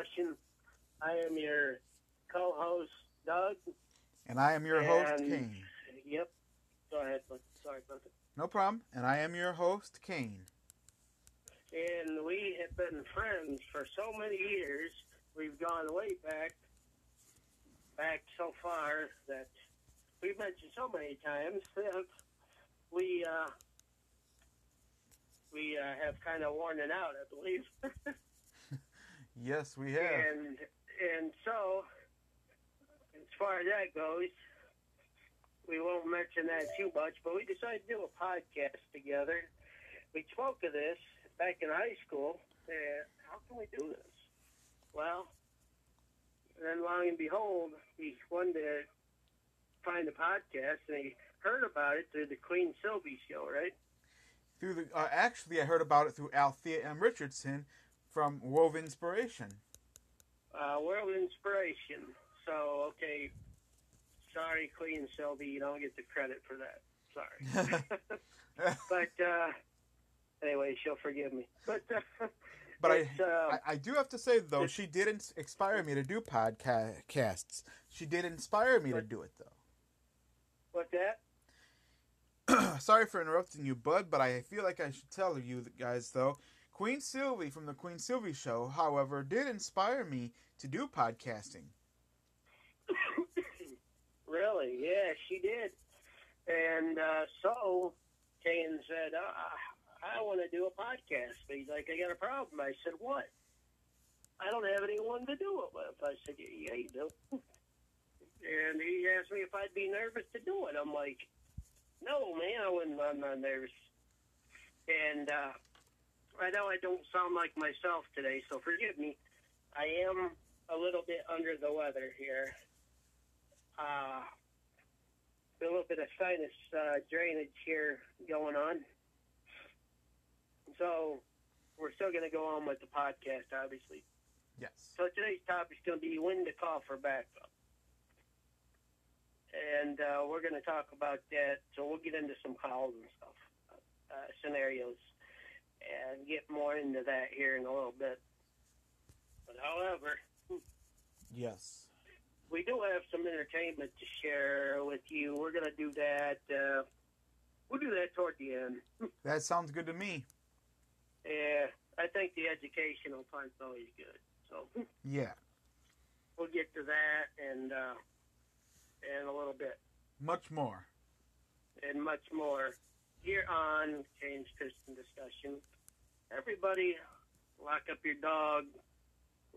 discussion. I am your co-host, Doug. And I am your host, Kane. Yep. Go ahead. Sorry about that. No problem. And I am your host, Kane. And we have been friends for so many years. We've gone way back, back so far that we've mentioned so many times that we uh, we uh, have kind of worn it out, I believe. Yes, we have. And and so, as far as that goes, we won't mention that too much. But we decided to do a podcast together. We spoke of this back in high school. And how can we do this? Well, then long and behold, we wanted to find a podcast, and he heard about it through the Queen Sylvie show, right? Through the uh, actually, I heard about it through Althea M. Richardson from Wove Inspiration. Uh, World Inspiration. So, okay. Sorry, Queen Sylvie, you don't get the credit for that. Sorry. but, uh, anyway, she'll forgive me. But, uh, But I, uh, I, I do have to say though, she did ins- inspire me to do podcasts. She did inspire me to do it though. what's that? Sorry for interrupting you, Bud, but I feel like I should tell you guys though. Queen Sylvie from the Queen Sylvie Show, however, did inspire me to do podcasting. Really? Yeah, she did. And, uh, so, Kane said, uh, I want to do a podcast. He's like, I got a problem. I said, what? I don't have anyone to do it with. I said, yeah, you do. And he asked me if I'd be nervous to do it. I'm like, no, man, I wouldn't. I'm not nervous. And uh, I know I don't sound like myself today, so forgive me. I am a little bit under the weather here. Uh, a little bit of sinus uh, drainage here going on. So we're still going to go on with the podcast, obviously. Yes. So today's topic is going to be when to call for backup. And uh, we're going to talk about that. So we'll get into some calls and stuff, uh, scenarios, and get more into that here in a little bit. But however, Yes. we do have some entertainment to share with you. We're going to do that. Uh, we'll do that toward the end. That sounds good to me. Yeah, I think the educational part's always good. So Yeah. we'll get to that and uh, and a little bit Much more. and much more here on Change Christian Discussion. Everybody, lock up your dog,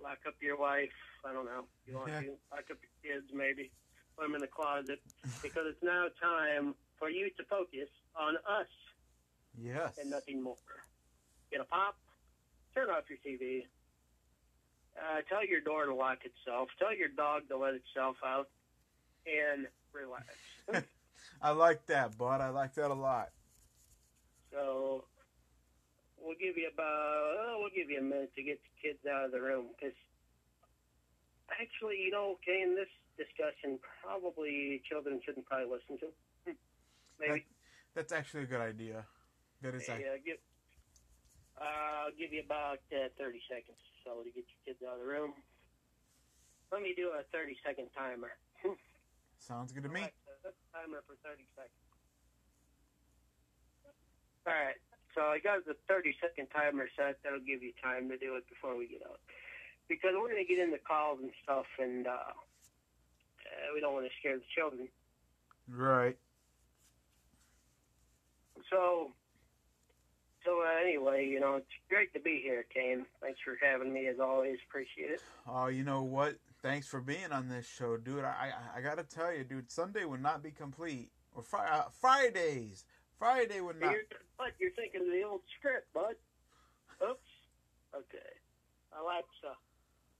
lock up your wife. I don't know. You want Yeah. to lock up your kids, maybe put them in the closet because it's now time for you to focus on us Yes. and nothing more. Get a pop, turn off your TV, uh, tell your door to lock itself, tell your dog to let itself out, and relax. I like that, Bud. I like that a lot. So we'll give you about oh, we'll give you a minute to get the kids out of the room because actually, you know, Kane, this discussion probably children shouldn't probably listen to. Hmm. Maybe. That's actually a good idea. That is. Yeah, give, uh, I'll give you about uh, 30 seconds or so to get your kids out of the room. Let me do a 30 second timer. Sounds good to me. Alexa, Timer for 30 seconds. All right. So I got the 30 second timer set. That'll give you time to do it before we get out. Because we're going to get into calls and stuff, and uh, uh, we don't want to scare the children. Right. So, so uh, anyway, you know, it's great to be here, Kane. Thanks for having me, as always. Appreciate it. Oh, you know what? Thanks for being on this show, dude. I I, I gotta tell you, dude. Sunday would not be complete, or fri- uh, Fridays. Friday would not. You're, but you're thinking of the old script, bud. Oops. Okay. Alexa,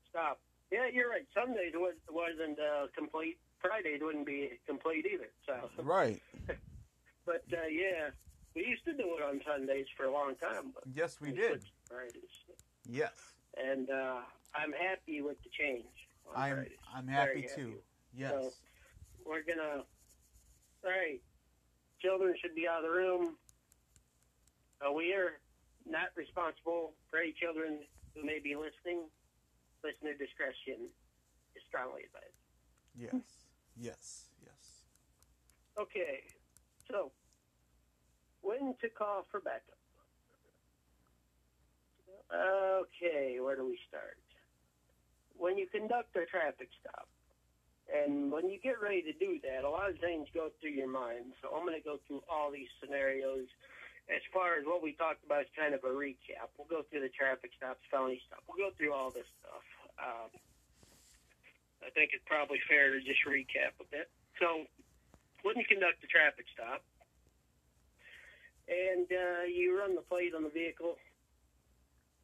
stop. Yeah, you're right. Sundays was, wasn't uh, complete. Fridays wouldn't be complete either. So, Right. but uh, yeah, we used to do it on Sundays for a long time. But Yes, we did. Fridays. Yes. And uh, I'm happy with the change. I'm Fridays. I'm Very happy. too. Yes. So, we're gonna. All right, children should be out of the room. Uh, we are not responsible for any children who may be listening. listener discretion is strongly advised. Yes. Yes. Yes. Okay, so when to call for backup? Okay, where do we start? When you conduct a traffic stop, and when you get ready to do that, a lot of things go through your mind. So I'm going to go through all these scenarios. As far as what we talked about, is kind of a recap. We'll go through the traffic stops, felony stop. We'll go through all this stuff. Um, I think it's probably fair to just recap a bit. So, when you conduct a traffic stop, and uh, you run the plate on the vehicle,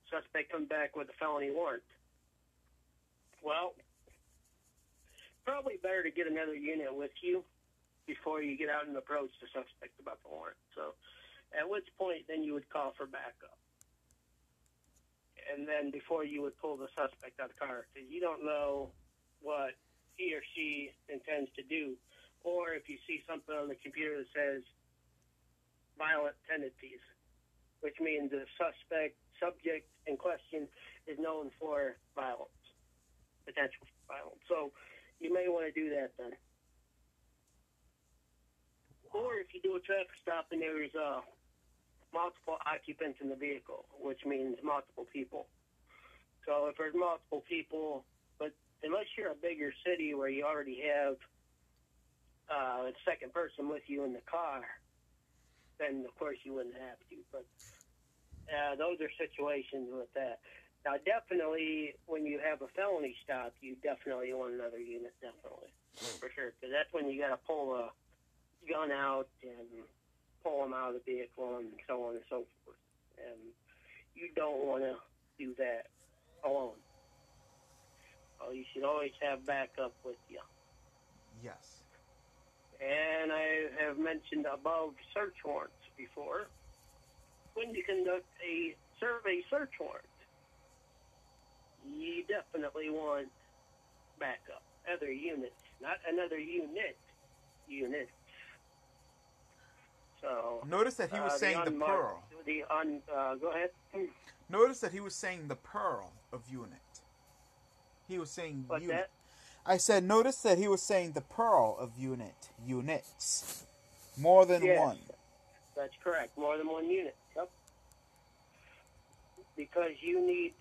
suspect comes back with a felony warrant. Well, probably better to get another unit with you before you get out and approach the suspect about the warrant. So, at which point then you would call for backup. And then before you would pull the suspect out of the car, because you don't know what he or she intends to do, or if you see something on the computer that says violent tendencies, which means the suspect subject in question is known for violence, potential violence. So you may want to do that then. Or if you do a traffic stop and there's uh, multiple occupants in the vehicle, which means multiple people. So if there's multiple people, but unless you're a bigger city where you already have uh, a second person with you in the car, then of course you wouldn't have to. But uh, those are situations with that. Now, definitely, when you have a felony stop, you definitely want another unit, definitely, hmm. for sure, because that's when you got to pull a gun out and pull them out of the vehicle and so on and so forth. And you don't want to do that alone. Well, you should always have backup with you. Yes. And I have mentioned above search warrants before. When you conduct a survey search warrant, you definitely want backup, other units, not another unit, units. So Notice that he was uh, saying the unmarked- pearl. The un, uh, go ahead. Notice that he was saying the pearl of unit. He was saying What's unit. that? I said, notice that he was saying the pearl of unit. Units. More than Yes. one. That's correct. More than one unit. Yep. Because you need,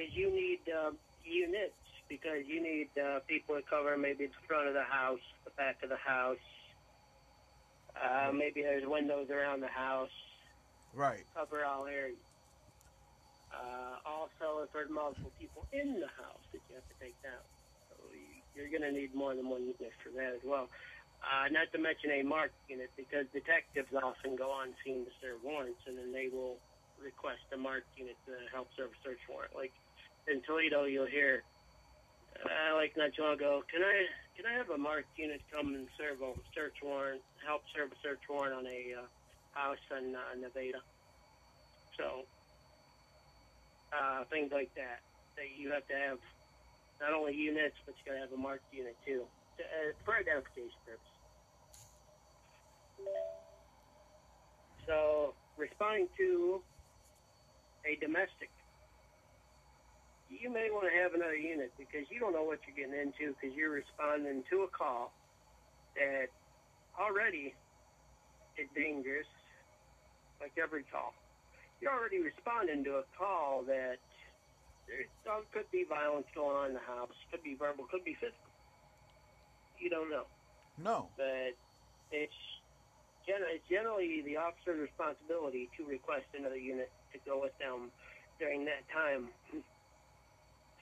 because you need uh, units. Because you need uh, people to cover maybe the front of the house, the back of the house. Uh, maybe there's windows around the house. Right. Cover all areas. Uh, also, if there's multiple people in the house that you have to take down, so you- you're going to need more than one unit for that as well. Uh, not to mention a marked unit because detectives often go on scene to serve warrants and then they will request a marked unit to help serve a search warrant. Like in Toledo, you'll hear, uh, like not too long ago, can I can I have a marked unit come and serve a search warrant, help serve a search warrant on a uh, house in uh, Nevada? So uh, things like that that you have to have not only units, but you got to have a marked unit too to, uh, for identification purposes. So, responding to a domestic, you may want to have another unit because you don't know what you're getting into because you're responding to a call that already is dangerous, like every call. You're already responding to a call that there could be violence going on in the house, could be verbal, could be physical. You don't know No. but it's generally the officer's responsibility to request another unit to go with them during that time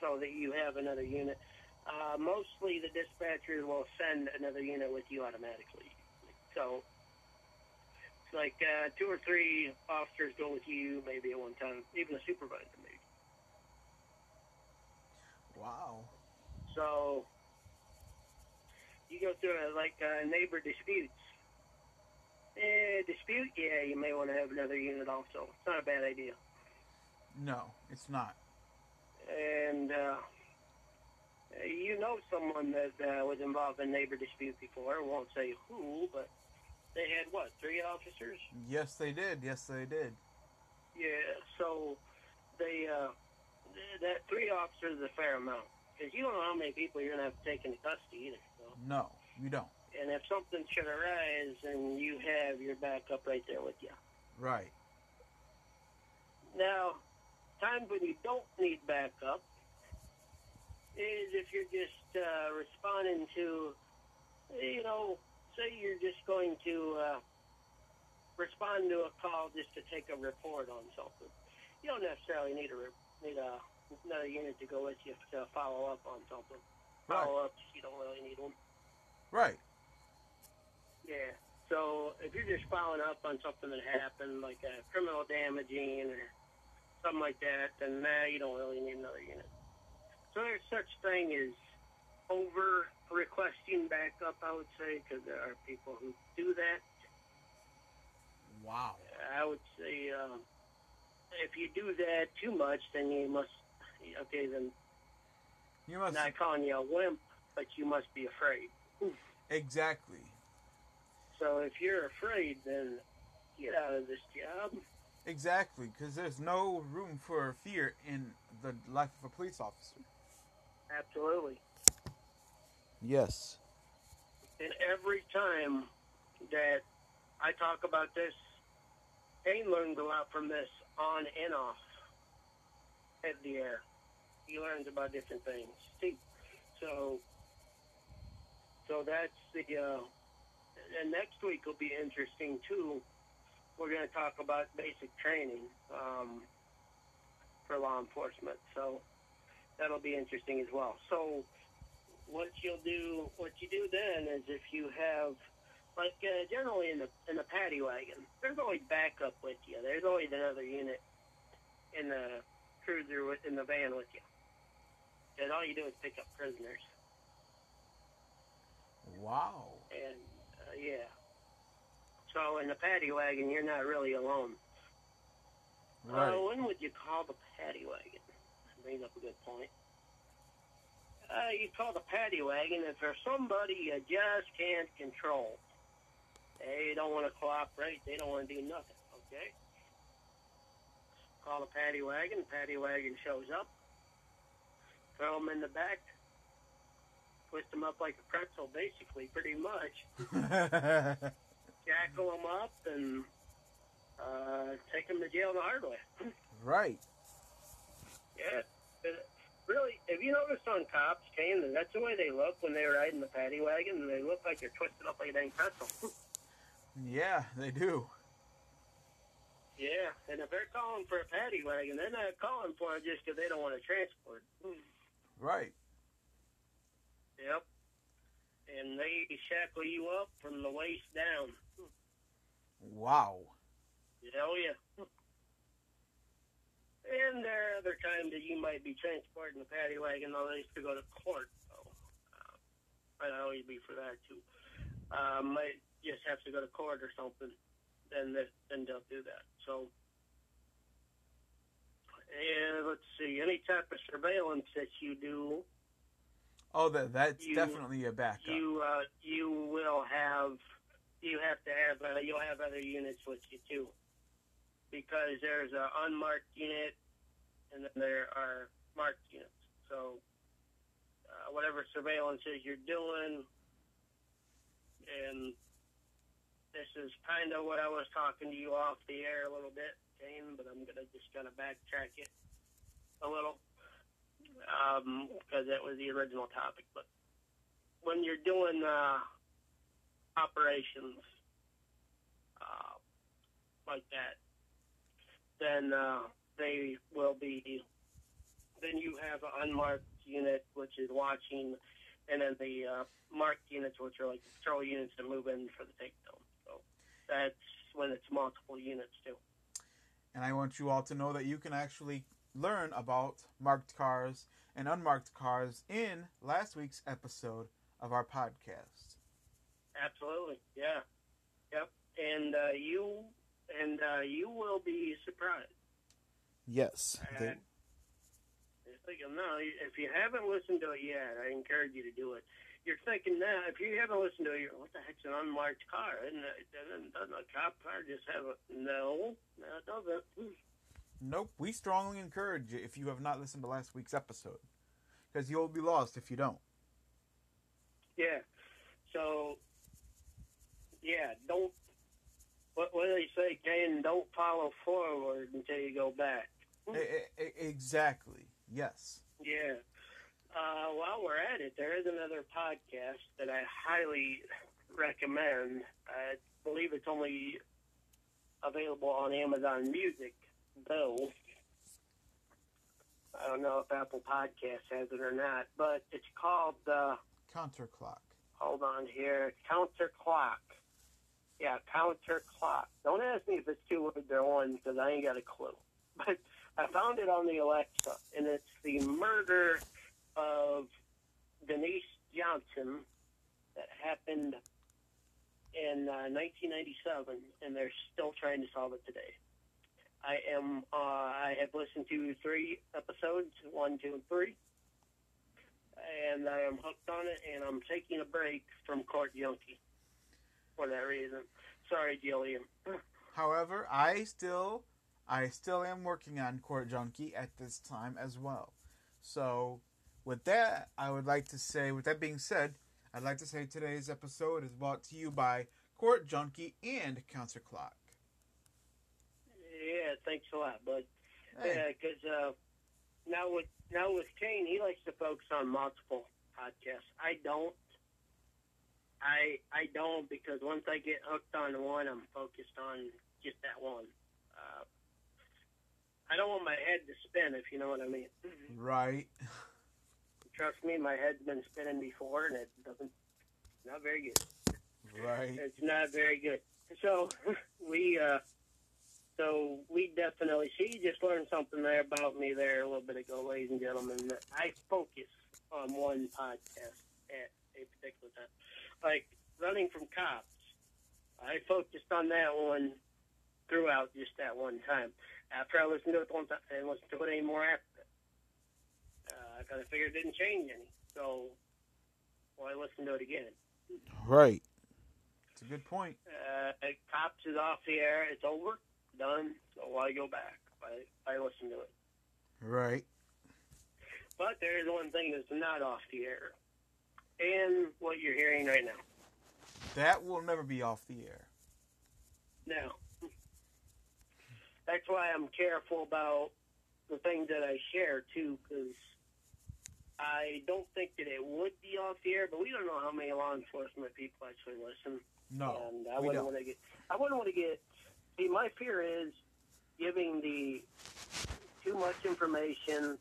so that you have another unit. Uh, mostly the dispatchers will send another unit with you automatically. So it's like uh, two or three officers go with you maybe at one time, even a supervisor maybe. Wow. So you go through uh, like uh, neighbor disputes. Eh, dispute, yeah, you may want to have another unit also. It's not a bad idea. No, it's not. And uh, you know someone that uh, was involved in neighbor dispute before. I won't say who, but they had what three officers? Yes, they did. Yes, they did. Yeah. So they uh, that three officers is a fair amount because you don't know how many people you're gonna have to take into custody either. So. No, you don't. And if something should arise, and you have your backup right there with you. Right. Now, times when you don't need backup is if you're just uh, responding to, you know, say you're just going to uh, respond to a call just to take a report on something. You don't necessarily need a need a another unit to go with you to follow up on something. Right. Follow ups, you don't really need one. Right. Yeah. So if you're just following up on something that happened, like a criminal damaging or something like that, then nah, you don't really need another unit. So there's such thing as over requesting backup, I would say, because there are people who do that. Wow. I would say um, if you do that too much, then you must. Okay, then You must not calling you a wimp, but you must be afraid. exactly. So if you're afraid, then get out of this job. Exactly, because there's no room for fear in the life of a police officer. Absolutely. Yes. And every time that I talk about this, Kane learns a lot from this on and off at the air. He learns about different things. See, so so that's the. Uh, and next week will be interesting too. We're going to talk about basic training um, for law enforcement. So that'll be interesting as well. So what you'll do, what you do then is if you have, like uh, generally in the in the paddy wagon, there's always backup with you. There's always another unit in the cruiser with in the van with you. And all you do is pick up prisoners. Wow. And uh, yeah. So in the paddy wagon, you're not really alone. Right. Uh, when would you call the paddy wagon? Brings up a good point. Uh, you call the paddy wagon if there's somebody you just can't control. They don't want to cooperate. They don't want to do nothing. Okay. Call the paddy wagon. Paddy wagon shows up. Throw them in the back. Twist them up like a pretzel, basically, pretty much. Jackal them up and uh, take them to jail the hard way. right. Yeah. Really, have you noticed on cops, Kane, that that's the way they look when they ride in the paddy wagon? They look like they're twisted up like a dang pretzel. Yeah, they do. yeah, and if they're calling for a paddy wagon, they're not calling for it just because they don't want to transport. Right. Yep. And they shackle you up from the waist down. Wow. Hell yeah. And there are other times that you might be transporting the paddy wagon, though they used to go to court. So uh, I'd always be for that too. Uh, might just have to go to court or something, then they, then they'll do that. So, and let's see, any type of surveillance that you do, Oh, that that's You- definitely a backup. you uh, you will have you have to have uh, you'll have other units with you too, because there's an unmarked unit, and then there are marked units. So uh, whatever surveillance is you're doing, and this is kind of what I was talking to you off the air a little bit, Jane, but I'm gonna just of backtrack it a little because that was the original topic. But when you're doing uh, operations uh, like that, then uh, they will be. Then you have an unmarked unit which is watching, and then the uh, marked units which are like the patrol units that move in for the takedown. So that's when it's multiple units too. And I want you all to know that you can actually learn about marked cars and unmarked cars in last week's episode of our podcast. Absolutely, yeah, yep. And uh, you and uh, you will be surprised. Yes. Uh, you're thinking, no, if you haven't listened to it yet, I encourage you to do it. You're thinking now, if you haven't listened to it, you're, what the heck's an unmarked car? Doesn't, doesn't a cop car just have a no? No, it doesn't. Nope. We strongly encourage you if you have not listened to last week's episode, because you'll be lost if you don't. Yeah. So, yeah, don't. What, what do they say, Kane? Don't follow forward until you go back. Exactly. Yes. Yeah. Uh, while we're at it, there is another podcast that I highly recommend. I believe it's only available on Amazon Music, though. I don't know if Apple Podcasts has it or not, but it's called, uh, CounterClock. hold on here, Counter Clock. Yeah, Counter Clock. Don't ask me if it's two or one because I ain't got a clue. But I found it on the Alexa, and it's the murder of Denise Johnson that happened in uh, 1997, and they're still trying to solve it today. I am. Uh, I have listened to three episodes, one, two, and three, and I am hooked on it. And I'm taking a break from Court Junkie for that reason. Sorry, Jillian. However, I still, I still am working on Court Junkie at this time as well. So, with that, I would like to say, with that being said, I'd like to say today's episode is brought to you by Court Junkie and CounterClock. Yeah, thanks a lot, bud. Hey, Yeah, because uh, now with now with Kane, he likes to focus on multiple podcasts. I don't. I I don't because once I get hooked on one, I'm focused on just that one. Uh, I don't want my head to spin, if you know what I mean. right. Trust me, my head's been spinning before, and it doesn't. Not very good. Right. It's not very good. So we, uh, so we definitely. She just learned something there about me there a little bit ago, ladies and gentlemen. That I focus on one podcast at a particular time, like running from cops. I focused on that one throughout just that one time. After I listened to it one time, I didn't listen to it anymore after. Uh, I kind of figured it didn't change any, so well, I listened to it again. Right. It's a good point. Uh, Cops is off the air. It's over. Done. So why go back? I, I listen to it. Right. But there is one thing that's not off the air. And what you're hearing right now. That will never be off the air. Now, that's why I'm careful about the things that I share, too, because I don't think that it would be off the air, but we don't know how many law enforcement people actually listen. No, and I wouldn't want to get. I wouldn't want to get. See, my fear is giving the too much information,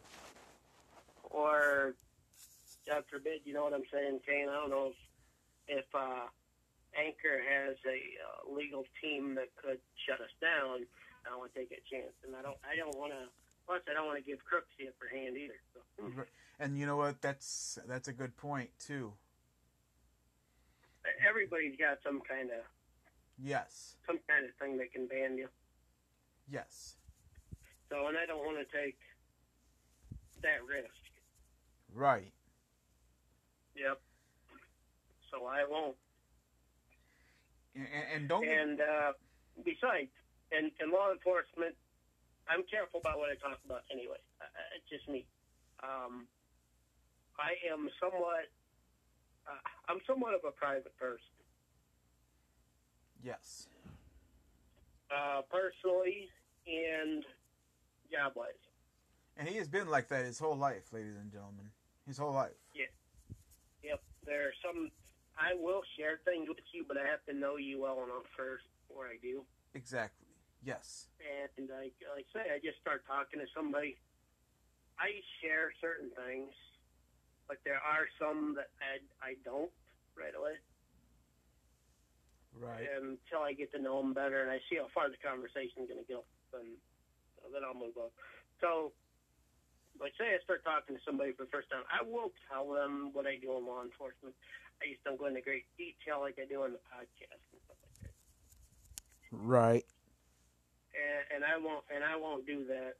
or God forbid, you know what I'm saying, Kane. I don't know if, if uh, Anchor has a uh, legal team that could shut us down. I don't want to take a chance, and I don't. I don't want to. Plus, I don't want to give crooks the upper hand either. So. And you know what? That's that's a good point too. Everybody's got some kind of Yes. some kind of thing that can ban you. Yes. So, and I don't want to take that risk. Right. Yep. So I won't. And, and don't And uh, besides, in, in law enforcement, I'm careful about what I talk about anyway. Uh, uh, it's just me. Um, I am somewhat. Uh, I'm somewhat of a private person. yes. Uh, personally and job wise. And he has been like that his whole life, ladies and gentlemen. His whole life. Yep. There are some. I will share things with you, but I have to know you well enough first before I do. Exactly. Yes. and like like I say, I just start talking to somebody. I share certain things, but there are some that I, I don't right away Right. until I get to know them better and I see how far the conversation is going to go. Then then I'll move on. So, like say I start talking to somebody for the first time, I will tell them what I do in law enforcement. I just don't go into great detail like I do on the podcast and stuff like that. Right. and, and I won't and I won't do that.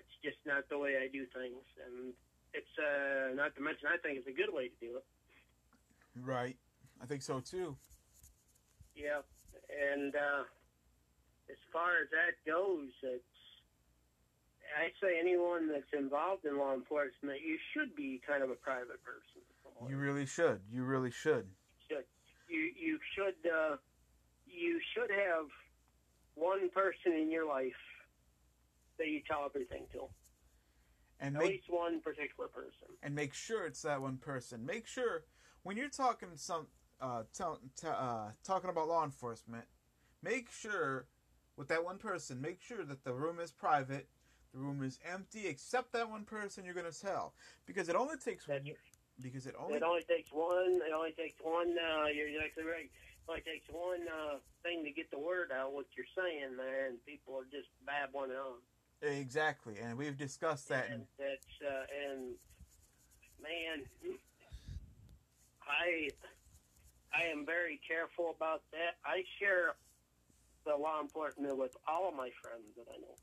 It's just not the way I do things, and it's uh, not to mention I think it's a good way to do it. Right. I think so too. Yeah, and uh, as far as that goes, it's I say anyone that's involved in law enforcement, you should be kind of a private person. You really should. You really should. should you you should uh, you should have one person in your life that you tell everything to. And At make least one particular person. and make sure it's that one person. Make sure when you're talking some uh, tell, t- uh, talking about law enforcement, make sure with that one person, make sure that the room is private, the room is empty, except that one person you're gonna tell, because it only takes because it only It only takes one. It only takes one. Uh, you're exactly right. It only takes one uh, thing to get the word out what you're saying there, and people are just babbling on. exactly, and we've discussed that. and And, that's uh, and man, I I am very careful about that. I share the law enforcement with all of my friends that I know,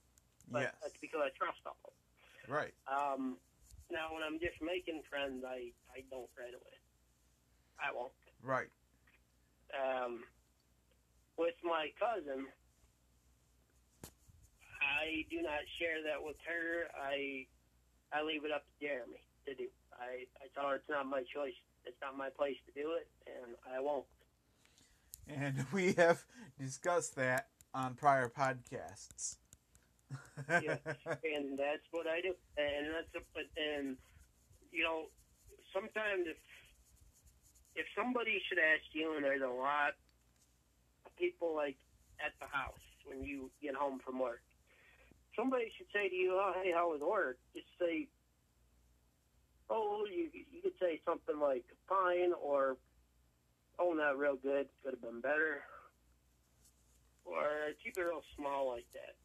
but yes, that's because I trust all of them. right, Um, now, when I'm just making friends, I I don't right away. I won't. right, Um, with my cousin, I do not share that with her. I I leave it up to Jeremy to do. I I tell her it's not my choice. It's not my place to do it, and I won't. and we have discussed that on prior podcasts. Yeah. and that's what I do. And that's a, but and you know, sometimes if if somebody should ask you, and there's a lot of people like at the house when you get home from work, somebody should say to you, "Oh, hey, how was work?" Just say, "Oh, you you could say something like fine," or "Oh, not real good. Could have been better." Or keep it real small like that.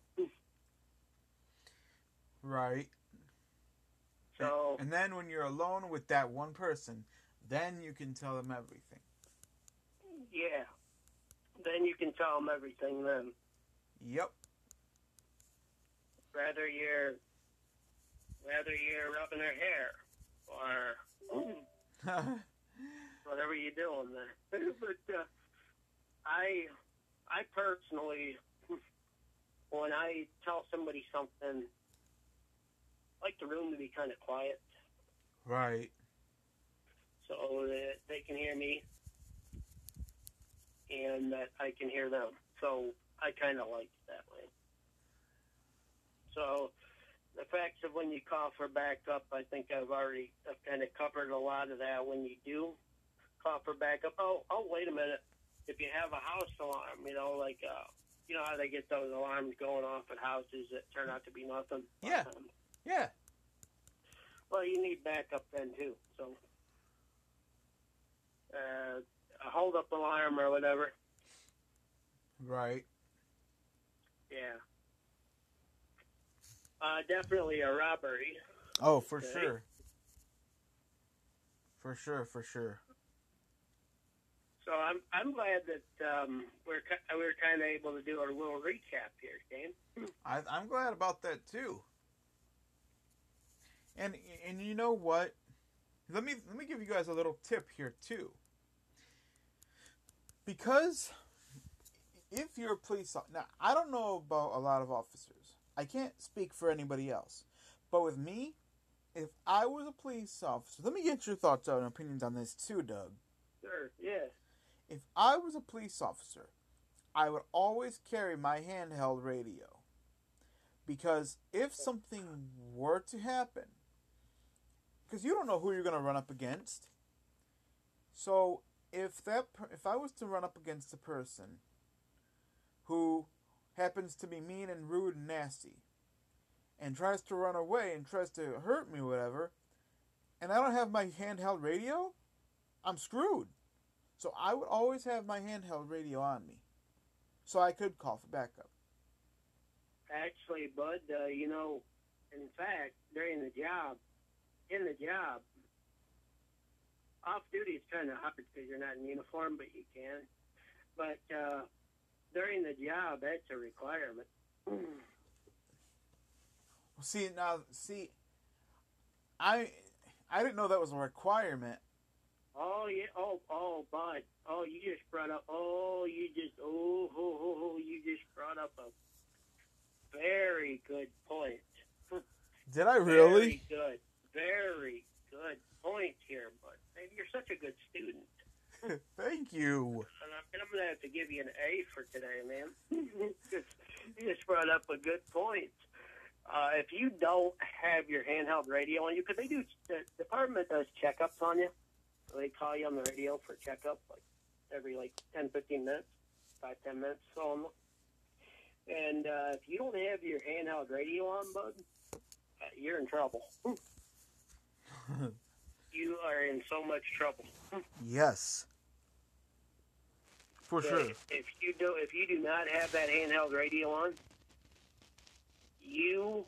Right. So And then when you're alone with that one person, then you can tell them everything. Yeah. Then you can tell them everything then. Yep. Whether you're, whether you're rubbing her hair or whatever you're doing there. but uh, I, I personally, when I tell somebody something, like the room to be kind of quiet right. so that they can hear me and that I can hear them. So I kind of like it that way. So the facts of when you cough her back up, I think I've already I've kind of covered a lot of that. When you do cough her back up, oh oh wait a minute, if you have a house alarm, you know like uh, you know how they get those alarms going off at houses that turn out to be nothing. Yeah. Um, Yeah. well, you need backup then too. So, uh, a hold up alarm or whatever. Right. Yeah. Uh, definitely a robbery. Oh, for Okay. sure. For sure, for sure. So I'm I'm glad that um, we're we're kind of able to do a little recap here, Dane. I, I'm glad about that too. And and you know what? Let me let me give you guys a little tip here too. Because if you're a police o- now, I don't know about a lot of officers. I can't speak for anybody else. But with me, if I was a police officer, let me get your thoughts and opinions on this too, Doug. Sure. Yeah. If I was a police officer, I would always carry my handheld radio. Because if something were to happen, because you don't know who you're going to run up against. So if that if I was to run up against a person who happens to be mean and rude and nasty and tries to run away and tries to hurt me whatever and I don't have my handheld radio, I'm screwed. So I would always have my handheld radio on me, so I could call for backup. Actually, Bud, uh, you know, in fact, during the job, in the job, off duty is kind of hard because you're not in uniform, but you can. But uh, during the job, that's a requirement. See now, see, I I didn't know that was a requirement. Oh yeah. Oh oh, Bud. Oh, you just brought up. Oh, you just. Oh, oh, oh, oh you just brought up a very good point. Did I really? Very good. Very good point here, but you're such a good student. Thank you. And I'm, I'm going to have to give you an A for today, man. you just brought up a good point. Uh, if you don't have your handheld radio on you, because they do, the department does checkups on you. They call you on the radio for checkup, like every like 10, 15 minutes, five, 10 minutes, so on. And uh, if you don't have your handheld radio on, bud, uh, you're in trouble. you are in so much trouble. yes. For sure. If you do, if you do not have that handheld radio on, you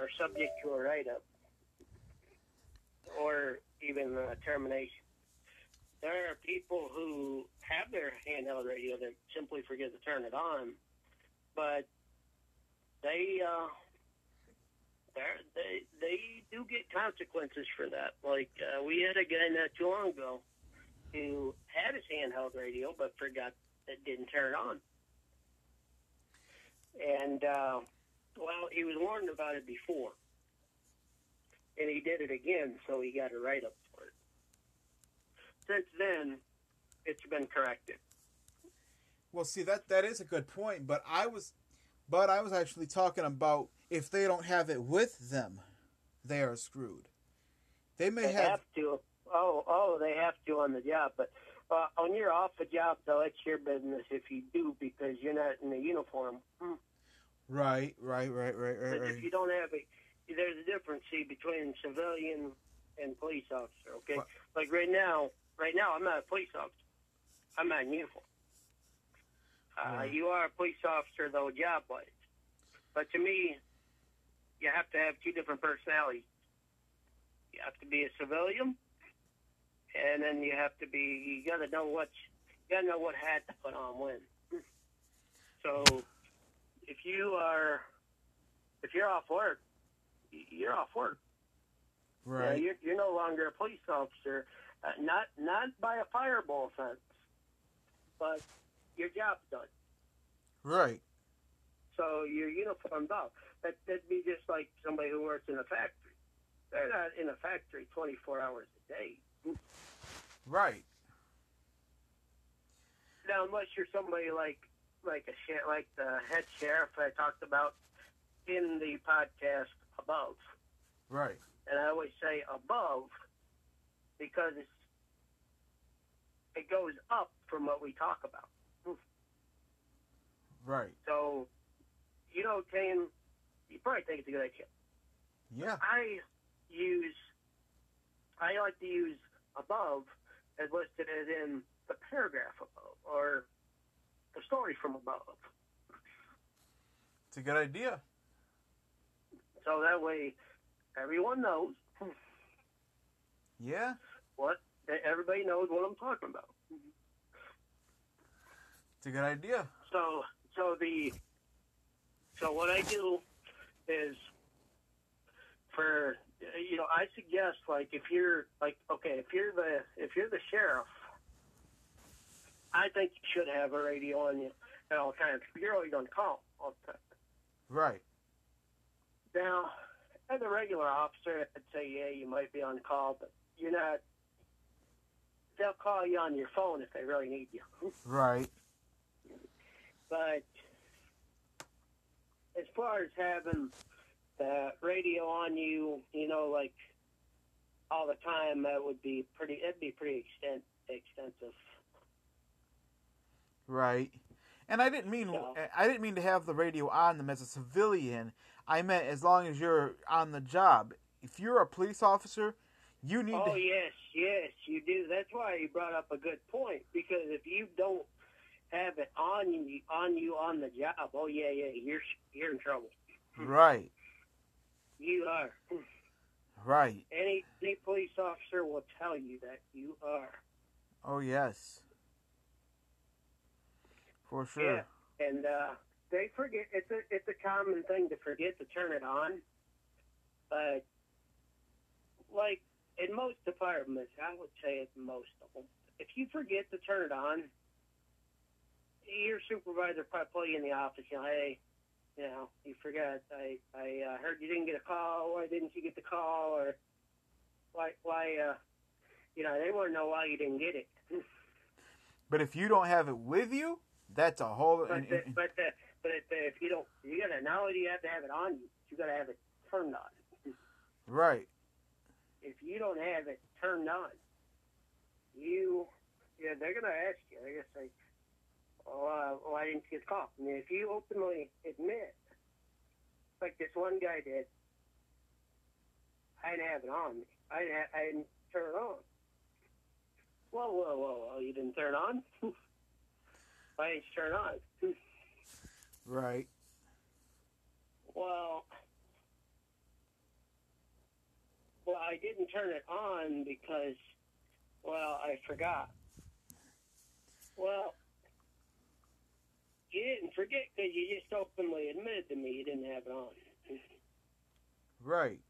are subject to a write-up or even uh, termination. There are people who have their handheld radio that simply forget to turn it on, but they uh, they're- they they do get consequences for that. Like uh, we had a guy not too long ago who had his handheld radio but forgot that didn't turn on. And uh, well, he was warned about it before, and he did it again, so he got a write up for it. Since then, it's been corrected. Well, see that that is a good point, but I was, but I was actually talking about if they don't have it with them, they are screwed. They may They have, have to. Oh, oh, they have to on the job, but. Uh, when you're off the job, though, it's your business if you do because you're not in the uniform. Hmm. right, right, right, right, right, But if you don't have it, there's a difference see, between civilian and police officer. Okay, What? like right now, right now I'm not a police officer. I'm not in uniform. Uh, Right. You are a police officer though, job wise. But to me, you have to have two different personalities. You have to be a civilian, and then you have to be. You got to know what you got to know what hat to put on when. So, if you are, if you're off work, you're off work. You know, right. you're, you're no longer a police officer, uh, not not by a fireball offense, but your job's done. Right. So you're uniformed up. That, that'd be just like somebody who works in a factory. They're not in a factory 24 hours a day. Right. Now, unless you're somebody like like a like the head sheriff I talked about in the podcast above, Right. and I always say above because it's, it goes up from what we talk about. Right. So, you know, Kane, you probably think it's a good idea. Yeah. I use, I like to use above as listed as in the paragraph above or the story from above. It's a good idea. So that way everyone knows Yeah. what, everybody knows what I'm talking about. It's a good idea. So, so the, so what I do is for, you know, I suggest like if you're like, okay, if you're the, if you're the sheriff, I think you should have a radio on you at all times. You're always on call all the time. Right. Now, as a regular officer, I'd say, yeah, you might be on call, but you're not. They'll call you on your phone if they really need you. Right. But as far as having the radio on you, you know, like all the time, that would be pretty. That'd be pretty extent, extensive. Right. And I didn't mean Yeah. I didn't mean to have the radio on them as a civilian. I meant as long as you're on the job. If you're a police officer, you need Oh to yes, yes, you do. That's why you brought up a good point because if you don't have it on you, on you on the job, oh yeah, yeah, you're you're in trouble. Right. You are. Right. Any any police officer will tell you that you are. Oh yes. For sure. Yeah. and uh, they forget. It's a it's a common thing to forget to turn it on, but like in most departments, I would say it's most of them. If you forget to turn it on, your supervisor probably in the office. You know, hey, you know, you forgot. I I uh, heard you didn't get a call. Why didn't you get the call? Or why why uh, you know, they want to know why you didn't get it. But if you don't have it with you, that's a whole. But and- the, and- but the, but if, if you don't, you gotta not only do you have to have it on you, you gotta have it turned on. right. If you don't have it turned on, you yeah, they're gonna ask you. They're gonna say, "Oh, uh, why didn't you get the call?" And if you openly admit, like this one guy did, I didn't have it on me. I didn't, ha- I didn't turn it on. Whoa, whoa, whoa, whoa! You didn't turn it on? why didn't you turn it on? Right. Well, well, I didn't turn it on because, well, I forgot. Well, you didn't forget because you just openly admitted to me you didn't have it on. Right.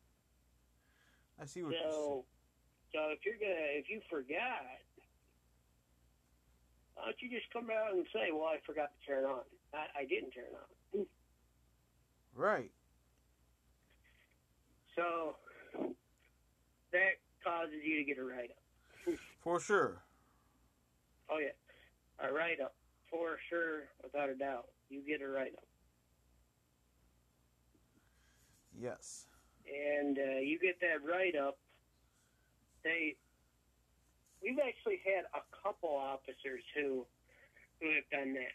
I see what you're saying. So, so if you're gonna, if you forgot, why don't you just come out and say, "Well, I forgot to turn it on. I, I didn't turn it on." Right. So that causes you to get a write up. For sure. Oh yeah, a write up for sure, without a doubt. You get a write up, Yes. and uh, you get that write up. They, we've actually had a couple officers who, who have done that.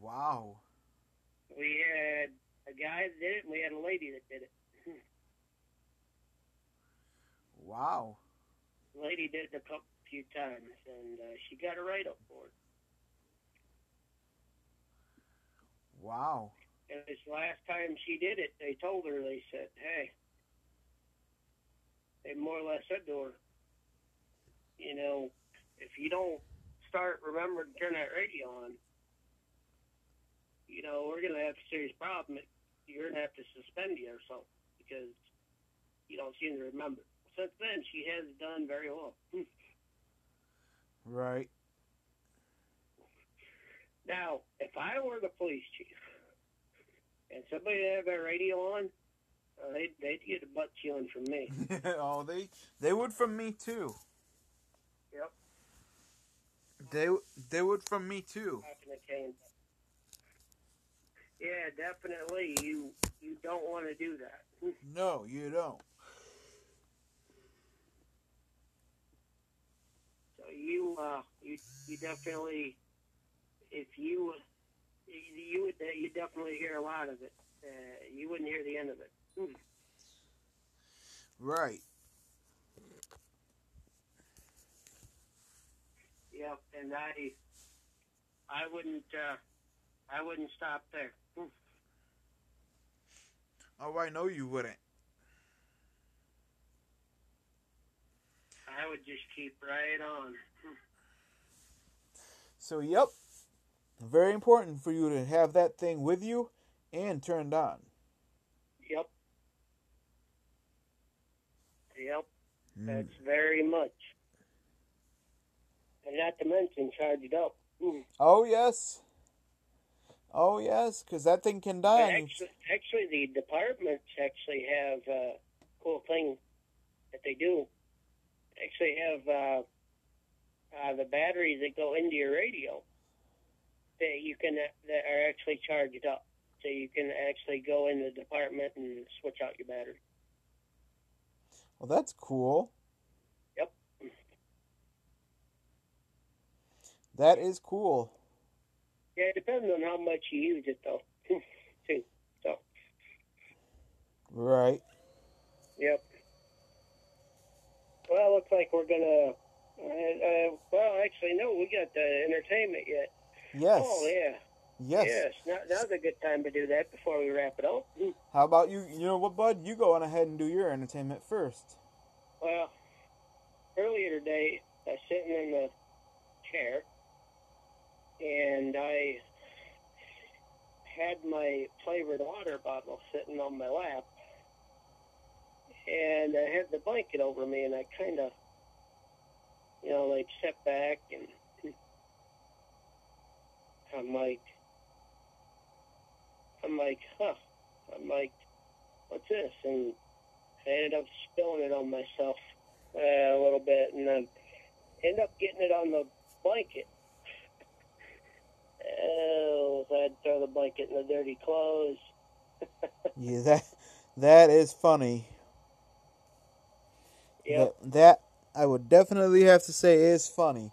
Wow. We had a guy that did it, and we had a lady that did it. Wow. The lady did it a couple few times, and uh, she got a write up for it. Wow. And this last time she did it, they told her, they said, hey, they more or less said to her, you know, if you don't start remembering to turn that radio on, you know, we're going to have a serious problem. You're going to have to suspend you or something because you don't seem to remember. Since then, she has done very well. Right. Now, if I were the police chief and somebody had their radio on, uh, they'd, they'd get a butt chilling from me. oh, they they would from me too. Yep. They they would from me too. Talking to Kane. Yeah, definitely. You you don't want to do that. No, you don't. You uh you you definitely if you you would you definitely hear a lot of it. Uh, you wouldn't hear the end of it. Hmm. Right. Yep, and I I wouldn't uh I wouldn't stop there. Hmm. Oh, I know you wouldn't. I would just keep right on. So, yep. Very important for you to have that thing with you and turned on. Yep. Yep. Mm. That's very much. And not to mention charged up. Hmm. Oh, yes. Oh, yes, because that thing can die. Actually, actually, the departments actually have a cool thing that they do. Actually, have uh, uh, the batteries that go into your radio that you can that are actually charged up, so you can actually go in the department and switch out your battery. Well, that's cool. Yep. That is cool. Yeah, it depends on how much you use it, though. Too. So, Right. yep. Well, it looks like we're gonna. Uh, uh, well, actually, no, we got the entertainment yet. Yes. Oh yeah. Yes. Yes. Now, now's a good time to do that before we wrap it up. How about you? You know what, Bud? You go on ahead and do your entertainment first. Well, earlier today, I was sitting in the chair, and I had my flavored water bottle sitting on my lap, and I had the blanket over me, and I kind of, you know, like stepped back, and I'm like, I'm like, huh. I'm like, what's this? And I ended up spilling it on myself uh, a little bit, and then ended up getting it on the blanket. Oh, so I to throw the blanket in the dirty clothes. Yeah, that that is funny. Yep, That, that I would definitely have to say is funny.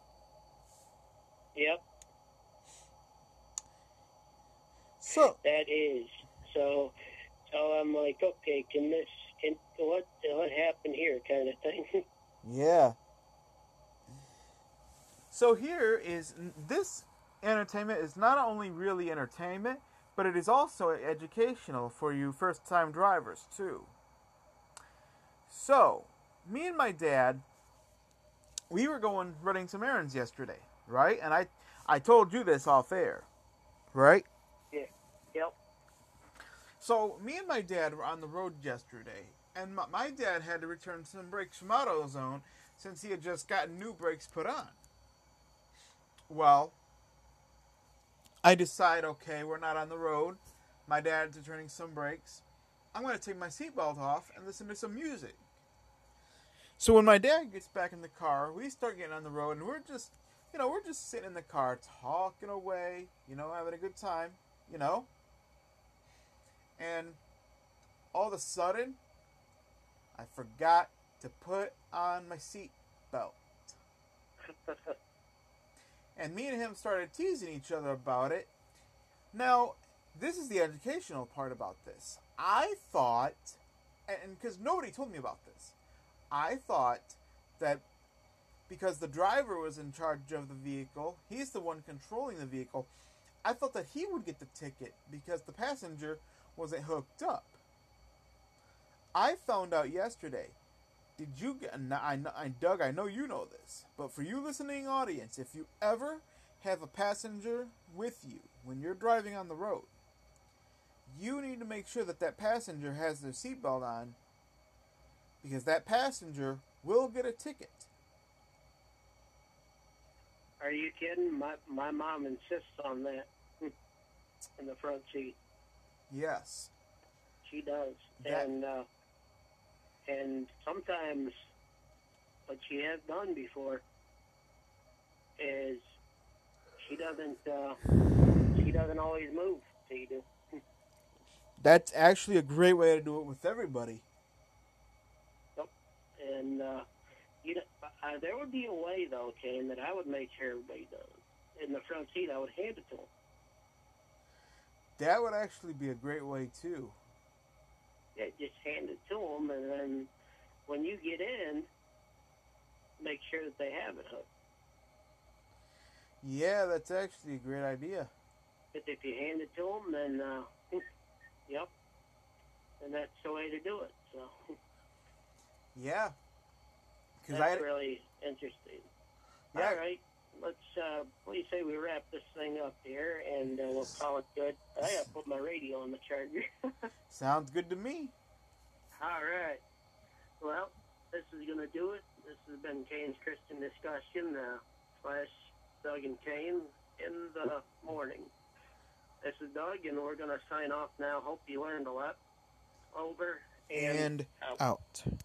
yep, So that is. So, so I'm like, okay, can this, can what, what happened here, kind of thing. yeah. So here is this entertainment is not only really entertainment, but it is also educational for you first-time drivers too. So, me and my dad, we were going running some errands yesterday, right? And I, I told you this off air, right? Yeah. yep. So me and my dad were on the road yesterday, and my, my dad had to return some brakes from AutoZone since he had just gotten new brakes put on. Well, I decide, okay, we're not on the road. My dad's returning some brakes. I'm going to take my seatbelt off and listen to some music. So when my dad gets back in the car, we start getting on the road, and we're just, you know, we're just sitting in the car talking away, you know, having a good time, you know and all of a sudden, I forgot to put on my seat belt. And me and him started teasing each other about it. Now, this is the educational part about this. I thought, and because nobody told me about this, I thought that because the driver was in charge of the vehicle, he's the one controlling the vehicle. I thought that he would get the ticket because the passenger wasn't hooked up. I found out yesterday. Did you get? I, I, Doug, I know you know this, but for you listening audience, if you ever have a passenger with you when you're driving on the road, you need to make sure that that passenger has their seatbelt on, because that passenger will get a ticket. Are you kidding? My my mom insists on that in the front seat. Yes. She does, That- and uh, and sometimes what she has done before is she doesn't uh, she doesn't always move. So you do. That's actually a great way to do it with everybody. And uh, you know, uh, there would be a way though, Kane, that I would make sure everybody does. In the front seat, I would hand it to them. That would actually be a great way too. Yeah, just hand it to them, and then when you get in, make sure that they have it hooked. Yeah, that's actually a great idea. But if you hand it to them, then uh, yep, and that's the way to do it. So Yeah. That's I really interesting. Yeah. All right, let's. Uh, what do you say we wrap this thing up here, and uh, we'll call it good. I gotta put my radio on the charger. sounds good to me. All right. Well, this is going to do it. This has been Kane's Christian Discussion, uh, slash Doug and Kane in the morning. This is Doug, and we're going to sign off now. Hope you learned a lot. Over and, And out. out.